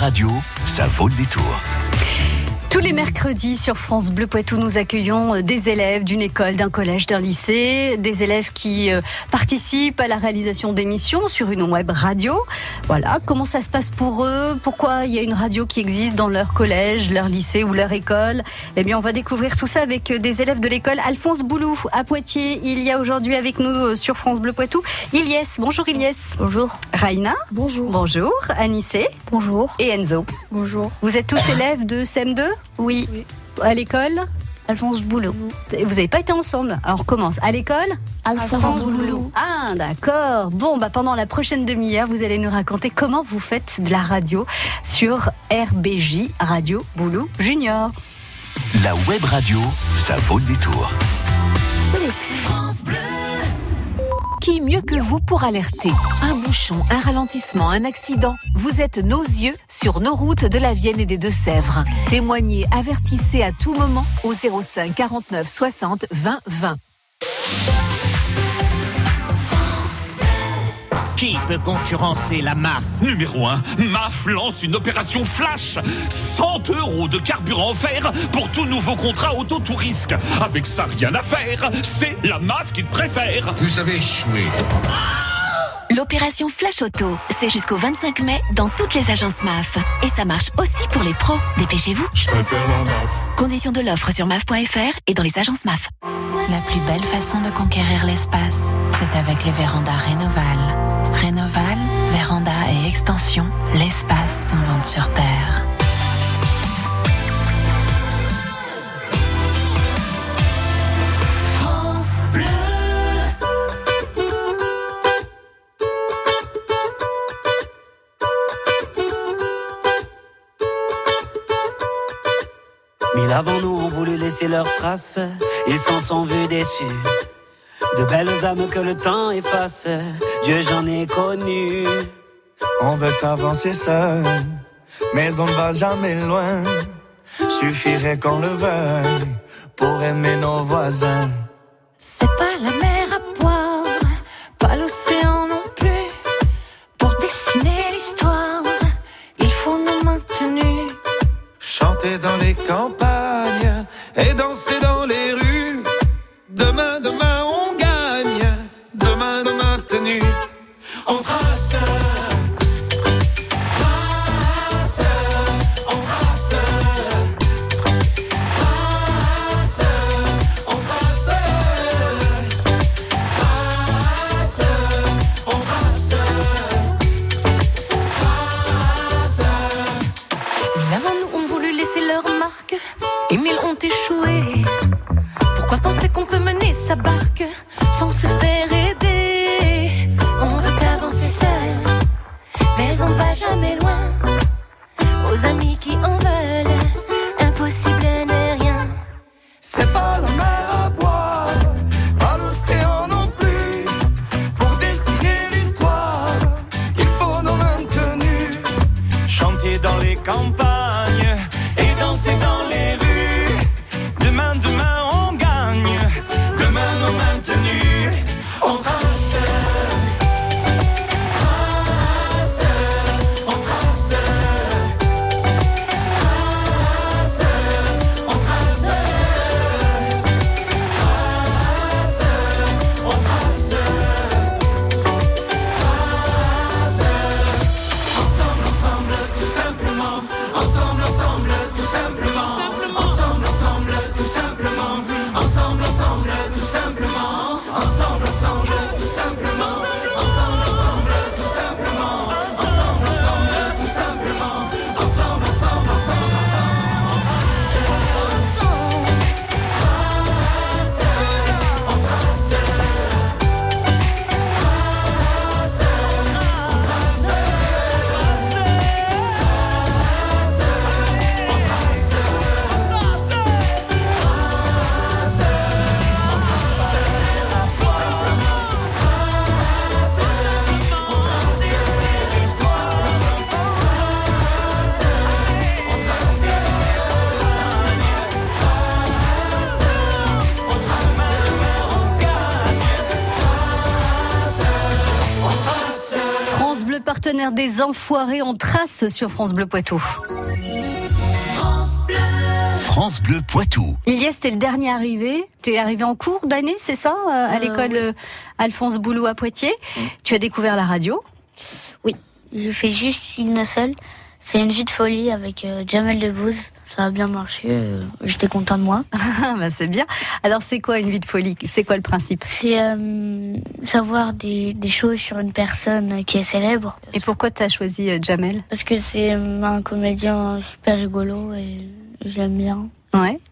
radio, ça vaut le détour. Tous les mercredis sur France Bleu Poitou, nous accueillons euh, des élèves d'une école, d'un collège, d'un lycée, des élèves qui euh, participent à la réalisation d'émissions sur une web radio. Voilà, comment ça se passe pour eux? Pourquoi il y a une radio qui existe dans leur collège, leur lycée ou leur école? Eh bien, on va découvrir tout ça avec euh, des élèves de l'école Alphonse Boulou à Poitiers. Il y a aujourd'hui avec nous sur France Bleu Poitou Ilyes. Bonjour Ilyes. Bonjour. Raina. Bonjour. Bonjour. Anissé. Bonjour. Et Enzo. Bonjour. Vous êtes tous élèves de CM2 Oui. À l'école Alphonse Boulot. Vous n'avez pas été ensemble. Alors on recommence. À l'école Alphonse Boulot. Ah d'accord. Bon, bah pendant la prochaine demi-heure, vous allez nous raconter comment vous faites de la radio sur RBJ Radio Boulot Junior. La web radio, ça vaut le détour. Qui mieux que vous pour alerter? Un bouchon, un ralentissement, un accident? Vous êtes nos yeux sur nos routes de la Vienne et des Deux-Sèvres. Témoignez, avertissez à tout moment au 05 49 60 20 20. Qui peut concurrencer la MAF Numéro 1, MAF lance une opération flash 100 euros de carburant offert pour tout nouveau contrat auto tout risque. Avec ça, rien à faire. C'est la MAF qui te préfère. Vous avez échoué. L'opération Flash Auto, c'est jusqu'au 25 mai dans toutes les agences MAF. Et ça marche aussi pour les pros. Dépêchez-vous. Je préfère la MAF. Conditions de l'offre sur MAF.fr et dans les agences MAF. La plus belle façon de conquérir l'espace, c'est avec les vérandas Rénoval. Rénoval, véranda et extension, l'espace s'invente sur Terre. Mille avant nous ont voulu laisser leurs traces, ils s'en sont vus déçus. De belles âmes que le temps efface, Dieu j'en ai connu. On veut avancer seul, mais on ne va jamais loin. Suffirait qu'on le veuille pour aimer nos voisins. C'est pas la mer à boire, pas l'océan non plus. Pour dessiner l'histoire, il faut nous maintenir. Chanter dans les campagnes et danser dans les rues. Demain, demain, on On trace. Chanter partenaire des Enfoirés en trace sur France Bleu Poitou. France Bleu Poitou. Iliès, t'es le dernier arrivé. T'es arrivé en cours d'année, c'est ça, euh, à Euh, l'école euh, Alphonse Boulot à Poitiers. Tu as découvert la radio? Oui, j'ai fait juste une seule. C'est une vie de folie avec euh, Jamel Debbouze. Ça a bien marché. euh, J'étais content de moi. Bah, c'est bien. Alors, c'est quoi une vie de folie? C'est quoi le principe? C'est euh, savoir des, des choses sur une personne qui est célèbre. Et pourquoi tu as choisi euh, Jamel? Parce que c'est euh, un comédien super rigolo et je l'aime bien.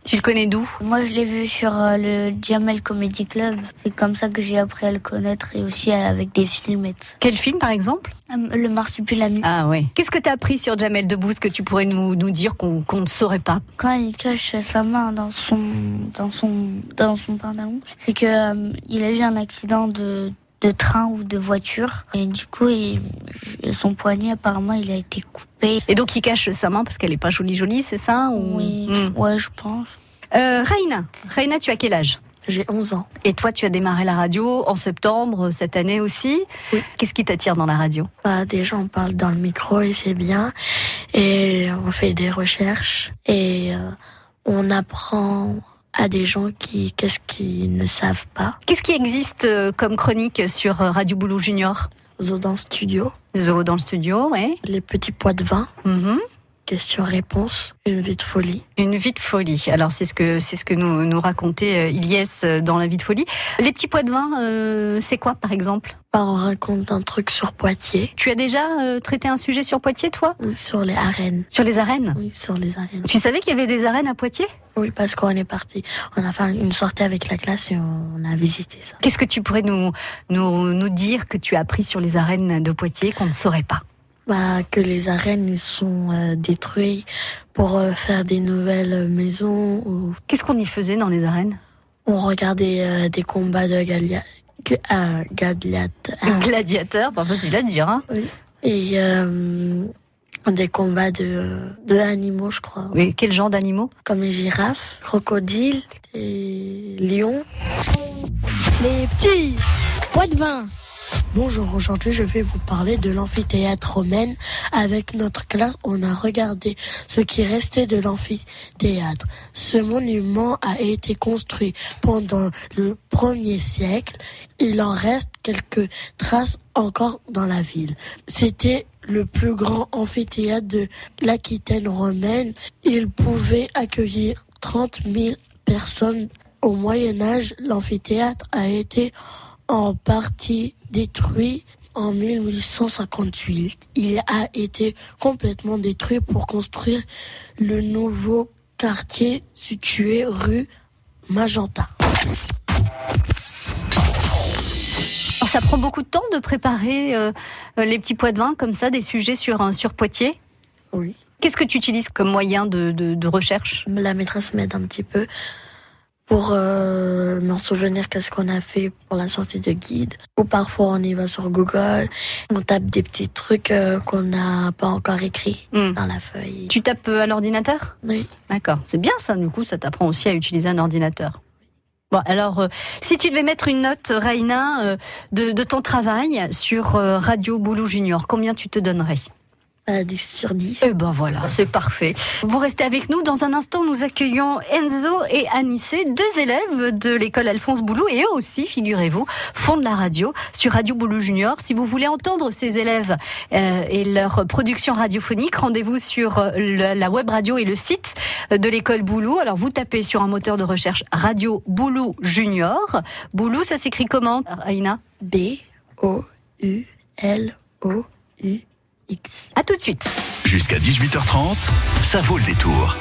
Tu le connais d'où? Moi, je l'ai vu sur euh, le Jamel Comedy Club. C'est comme ça que j'ai appris à le connaître et aussi avec des films et tout ça. Quel film, par exemple? Euh, Le Marsupilami. Ah ouais. Qu'est-ce que tu as appris sur Jamel Debbouze que tu pourrais nous, nous dire qu'on ne saurait pas? Quand il cache sa main dans son dans son dans son pantalon, c'est que euh, il a eu un accident de de train ou de voiture et du coup il- son poignet apparemment il a été coupé. Et donc, il cache sa main parce qu'elle est pas jolie, jolie, c'est ça ou... Oui, Hmm. ouais, je pense. Euh, Raina, Raina, tu as quel âge? J'ai 11 ans. Et toi, tu as démarré la radio en septembre cette année aussi? Oui. Qu'est-ce qui t'attire dans la radio? Bah, déjà, on parle dans le micro et c'est bien. Et on fait des recherches et euh, on apprend à des gens qui, qu'est-ce qu'ils ne savent pas? Qu'est-ce qui existe euh, comme chronique sur euh, Radio Boulot Junior? Zo dans le studio, Zo dans le studio, ouais. les petits pois de vin, Mhm. Questions-réponses, une vie de folie. Une vie de folie. Alors c'est ce que c'est ce que nous nous racontait euh, Ilyes euh, dans la vie de folie. Les petits pois de vin, euh, c'est quoi par exemple? Bah, on raconte un truc sur Poitiers, Tu as déjà euh, traité un sujet sur Poitiers, toi? Oui, sur les arènes. Sur les arènes? Oui, sur les arènes. Tu savais qu'il y avait des arènes à Poitiers? Oui, parce qu'on est parti. On a fait une sortie avec la classe et on a visité ça. Qu'est-ce que tu pourrais nous, nous nous dire que tu as appris sur les arènes de Poitiers qu'on ne saurait pas? Bah, que les arènes ils sont euh, détruites pour euh, faire des nouvelles maisons ou Qu'est-ce qu'on y faisait dans les arènes? On regardait euh, des combats de Galia... G- euh, Galiat- ah, Gladiateur, pas facile à dire. Hein et euh, des combats de, de animaux, je crois. Mais quel genre d'animaux? Comme les girafes, crocodiles et lions. Les petits pois de vin. Bonjour, aujourd'hui je vais vous parler de l'amphithéâtre romaine. Avec notre classe, on a regardé ce qui restait de l'amphithéâtre. Ce monument a été construit pendant le premier siècle. Il en reste quelques traces encore dans la ville. C'était le plus grand amphithéâtre de l'Aquitaine romaine. Il pouvait accueillir 30 000 personnes. Au Moyen Âge, l'amphithéâtre a été en partie détruit en 1858. Il a été complètement détruit pour construire le nouveau quartier situé rue Magenta. Alors, ça prend beaucoup de temps de préparer euh, euh, les petits pois de vin comme ça, des sujets sur, euh, sur Poitiers Oui. Qu'est-ce que tu utilises comme moyen de, de, de recherche? La maîtresse m'aide un petit peu pour euh, m'en souvenir qu'est-ce qu'on a fait pour la sortie de guide. Ou parfois on y va sur Google, on tape des petits trucs euh, qu'on n'a pas encore écrits Hmm. dans la feuille. Tu tapes euh, à l'ordinateur Oui. D'accord, c'est bien ça, du coup, ça t'apprend aussi à utiliser un ordinateur. Bon, alors, euh, si tu devais mettre une note, Raina, euh, de, de ton travail sur euh, Radio Boulot Junior, combien tu te donnerais? Euh, 10 sur 10. Eh ben voilà, c'est parfait. Vous restez avec nous. Dans un instant, nous accueillons Enzo et Anissé, deux élèves de l'école Alphonse Boulou, et eux aussi, figurez-vous, font de la radio sur Radio Boulou Junior. Si vous voulez entendre ces élèves euh, et leur production radiophonique, rendez-vous sur euh, le- la web radio et le site de l'école Boulou. Alors vous tapez sur un moteur de recherche Radio Boulou Junior. Boulou, ça s'écrit comment, Aïna? B-O-U-L-O-U-X. À tout de suite. Jusqu'à 18h30, ça vaut le détour.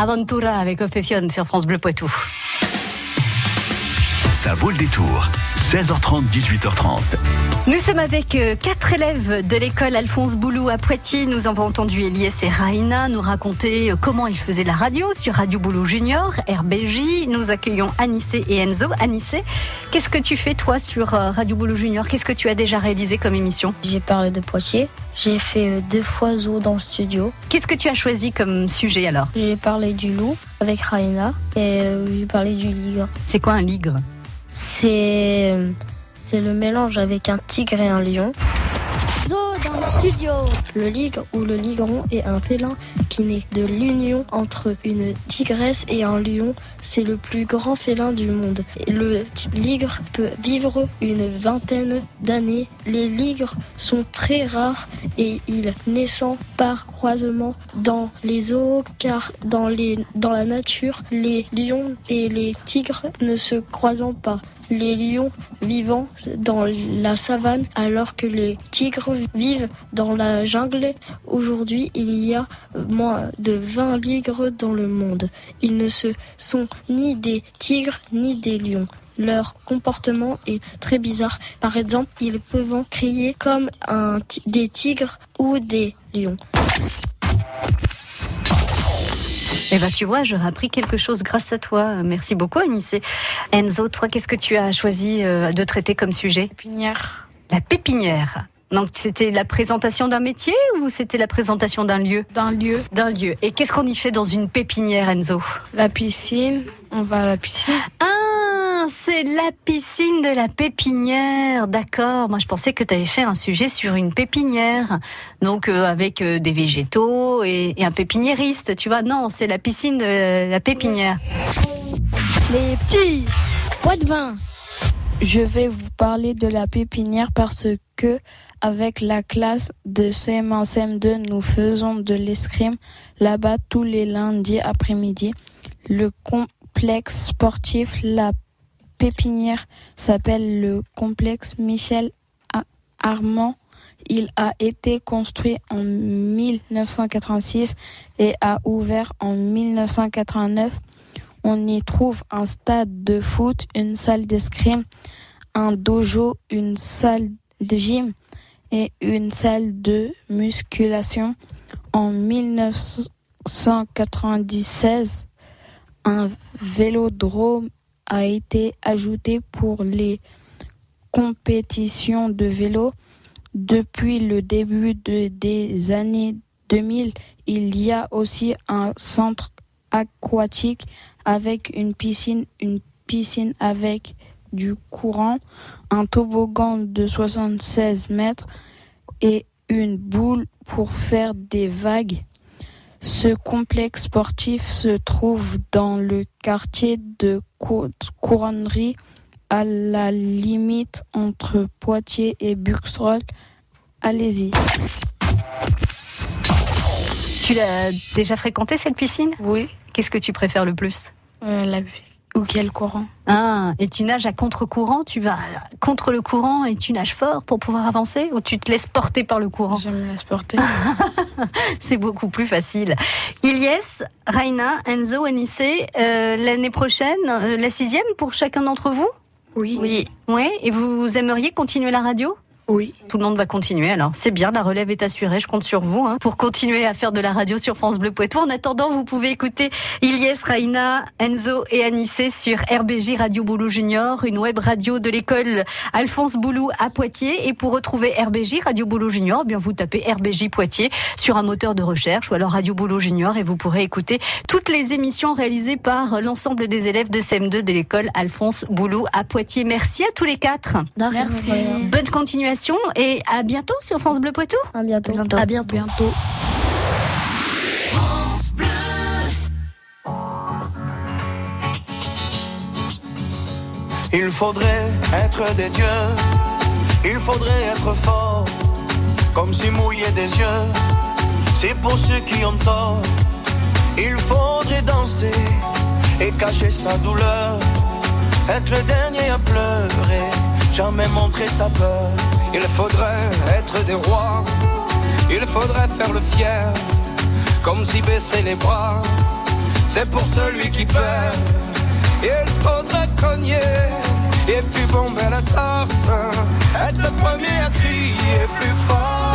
Aventura avec Obsession sur France Bleu Poitou. Ça vaut le détour. 16h30, 18h30. Nous sommes avec euh, quatre élèves de l'école Alphonse Boulou à Poitiers. Nous avons entendu Elias et Raina nous raconter euh, comment ils faisaient la radio sur Radio Boulou Junior, RBJ. Nous accueillons Anissé et Enzo. Anissé, qu'est-ce que tu fais toi sur euh, Radio Boulou Junior? Qu'est-ce que tu as déjà réalisé comme émission? J'ai parlé de Poitiers. J'ai fait deux fois Zo dans le studio. Qu'est-ce que tu as choisi comme sujet alors? J'ai parlé du loup avec Raina et j'ai parlé du ligre. C'est quoi un ligre? C'est le mélange avec un tigre et un lion. Le ligre ou le ligron est un félin qui naît de l'union entre une tigresse et un lion. C'est le plus grand félin du monde. Le ligre peut vivre une vingtaine d'années. Les ligres sont très rares et ils naissent par croisement dans les zoos car dans, les, dans la nature, les lions et les tigres ne se croisent pas les lions vivant dans la savane alors que les tigres vivent dans la jungle. Aujourd'hui, il y a moins de 20 ligres dans le monde. Ils ne se sont ni des tigres ni des lions. Leur comportement est très bizarre. Par exemple, ils peuvent crier comme des tigres ou des lions. Eh ben, tu vois, j'aurais appris quelque chose grâce à toi. Merci beaucoup, Anissé. Enzo, toi, qu'est-ce que tu as choisi euh, de traiter comme sujet? Pépinière. La pépinière. Donc, c'était la présentation d'un métier ou c'était la présentation d'un lieu? D'un lieu. D'un lieu. Et qu'est-ce qu'on y fait dans une pépinière, Enzo? La piscine. On va à la piscine. C'est la piscine de la pépinière. D'accord. Moi, je pensais que tu avais fait un sujet sur une pépinière. Donc, euh, avec euh, des végétaux et, et, un pépiniériste. Tu vois, non, c'est la piscine de la pépinière. Les petits poids de vin. Je vais vous parler de la pépinière parce que, avec la classe de CM1, CM2, nous faisons de l'escrime là-bas tous les lundis après-midi. Le complexe sportif La Pépinière s'appelle le complexe Michel Armand. Il a été construit en 1986 et a ouvert en 1989. On y trouve un stade de foot, une salle d'escrime, un dojo, une salle de gym et une salle de musculation. En 1996, un vélodrome a été ajouté pour les compétitions de vélo. Depuis le début de, des années 2000, il y a aussi un centre aquatique avec une piscine, une piscine avec du courant, un toboggan de 76 mètres et une boule pour faire des vagues. Ce complexe sportif se trouve dans le quartier de Couronnerie, à la limite entre Poitiers et Buxroll. Allez-y. Tu l'as déjà fréquenté cette piscine? Oui. Qu'est-ce que tu préfères le plus? Euh, La ou quel courant ah, Et tu nages à contre-courant Tu vas contre le courant et tu nages fort pour pouvoir avancer Ou tu te laisses porter par le courant Je me laisse porter. C'est beaucoup plus facile. Ilyes, Raina, Enzo, Anissé, euh, l'année prochaine, euh, la sixième pour chacun d'entre vous? Oui. Oui. Ouais. Et vous aimeriez continuer la radio? Oui. Tout le monde va continuer alors. C'est bien, la relève est assurée, je compte sur vous hein, pour continuer à faire de la radio sur France Bleu Poitou. En attendant, vous pouvez écouter Ilyes, Raina, Enzo et Anissé sur RBJ Radio Boulou Junior, une web radio de l'école Alphonse Boulou à Poitiers. Et pour retrouver RBJ Radio Boulou Junior, eh bien vous tapez RBJ Poitiers sur un moteur de recherche ou alors Radio Boulou Junior et vous pourrez écouter toutes les émissions réalisées par l'ensemble des élèves de CM2 de l'école Alphonse Boulou à Poitiers. Merci à tous les quatre. Merci. Bonne continuation et à bientôt sur France Bleu Poitou. À bientôt. bientôt. À bientôt. bientôt. Il faudrait être des dieux, il faudrait être fort, comme si mouiller des yeux, c'est pour ceux qui ont tort. Il faudrait danser et cacher sa douleur, être le dernier à pleurer, jamais montrer sa peur. Il faudrait être des rois, il faudrait faire le fier, comme si baisser les bras, c'est pour celui qui perd. Il faudrait cogner et puis bomber la torse. Être le premier à crier plus fort.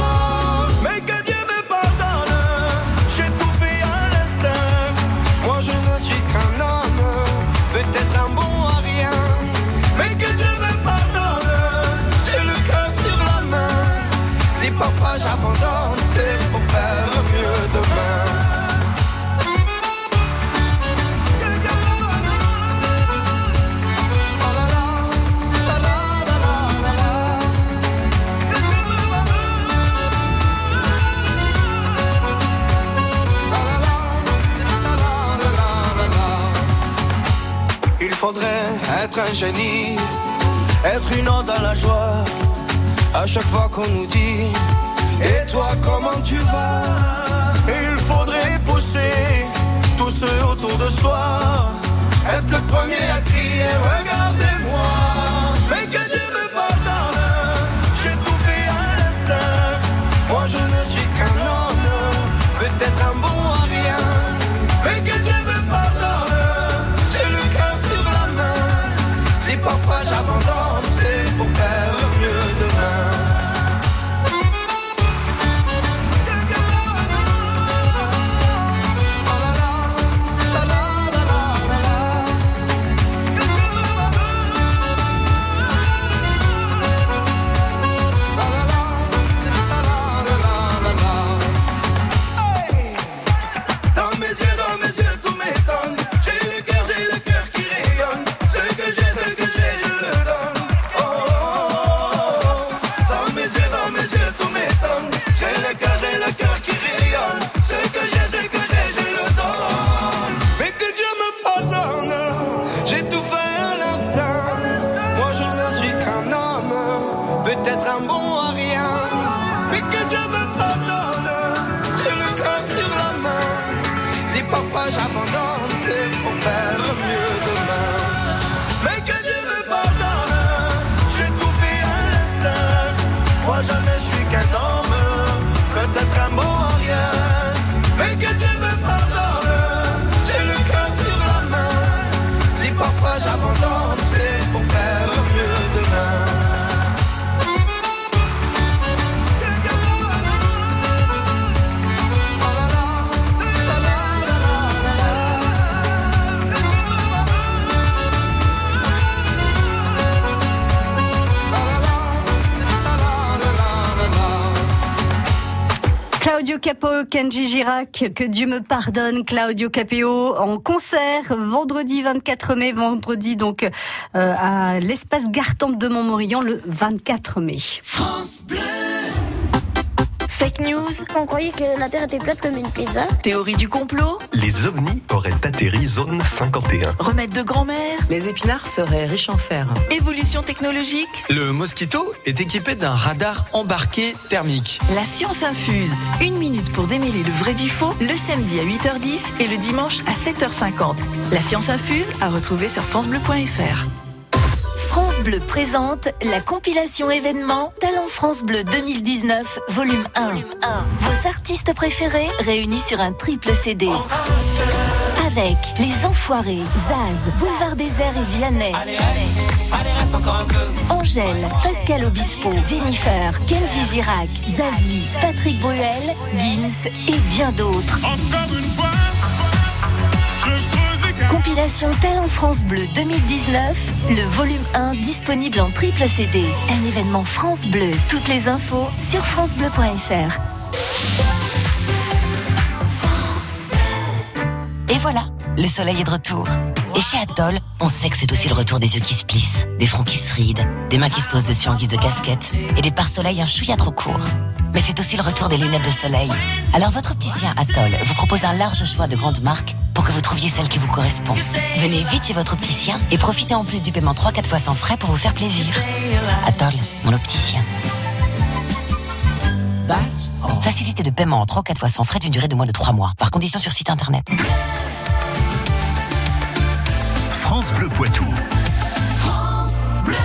Faudrait être un génie, être une onde dans la joie. À chaque fois qu'on nous dit, et toi comment tu vas? Il faudrait pousser tous ceux autour de soi, être le premier à crier, regardez-moi. Peut-être un bon à rien. Mais que Dieu me pardonne. J'ai le cœur sur la main. Si parfois j'abandonne, Claudio Capo, Kenji Girac, que Dieu me pardonne, Claudio Capéo en concert vendredi 24 mai, vendredi donc euh, à l'espace Gartempe de Montmorillon le 24 mai. Fake news On croyait que la Terre était plate comme une pizza. Théorie du complot Les ovnis auraient atterri zone 51. Remède de grand-mère Les épinards seraient riches en fer. Évolution technologique Le Mosquito est équipé d'un radar embarqué thermique. La science infuse. Une minute pour démêler le vrai du faux, le samedi à 8h10 et le dimanche à 7h50. La science infuse à retrouver sur FranceBleu.fr. Bleu présente la compilation événement Talent France Bleu 2019, volume 1. Vos artistes préférés réunis sur un triple CD. Avec Les Enfoirés, Zaz, Boulevard Désert et Vianney. Angèle, Pascal Obispo, Jennifer, Kenji Girac, Zazie, Patrick Bruel, Gims et bien d'autres. Compilation Talent France Bleu 2019, le volume 1 disponible en triple CD. Un événement France Bleu. Toutes les infos sur francebleu.fr. Et voilà, le soleil est de retour. Et chez Atoll, on sait que c'est aussi le retour des yeux qui se plissent, des fronts qui se rident, des mains qui se posent dessus en guise de casquette, et des pare-soleil un chouïa trop court. Mais c'est aussi le retour des lunettes de soleil. Alors votre opticien Atoll vous propose un large choix de grandes marques pour que vous trouviez celle qui vous correspond. Venez vite chez votre opticien et profitez en plus du paiement 3-4 fois sans frais pour vous faire plaisir. Atoll, mon opticien. Facilité de paiement en 3 4 fois sans frais d'une durée de moins de 3 mois. Par condition sur site internet. France Bleu Poitou. France Bleu.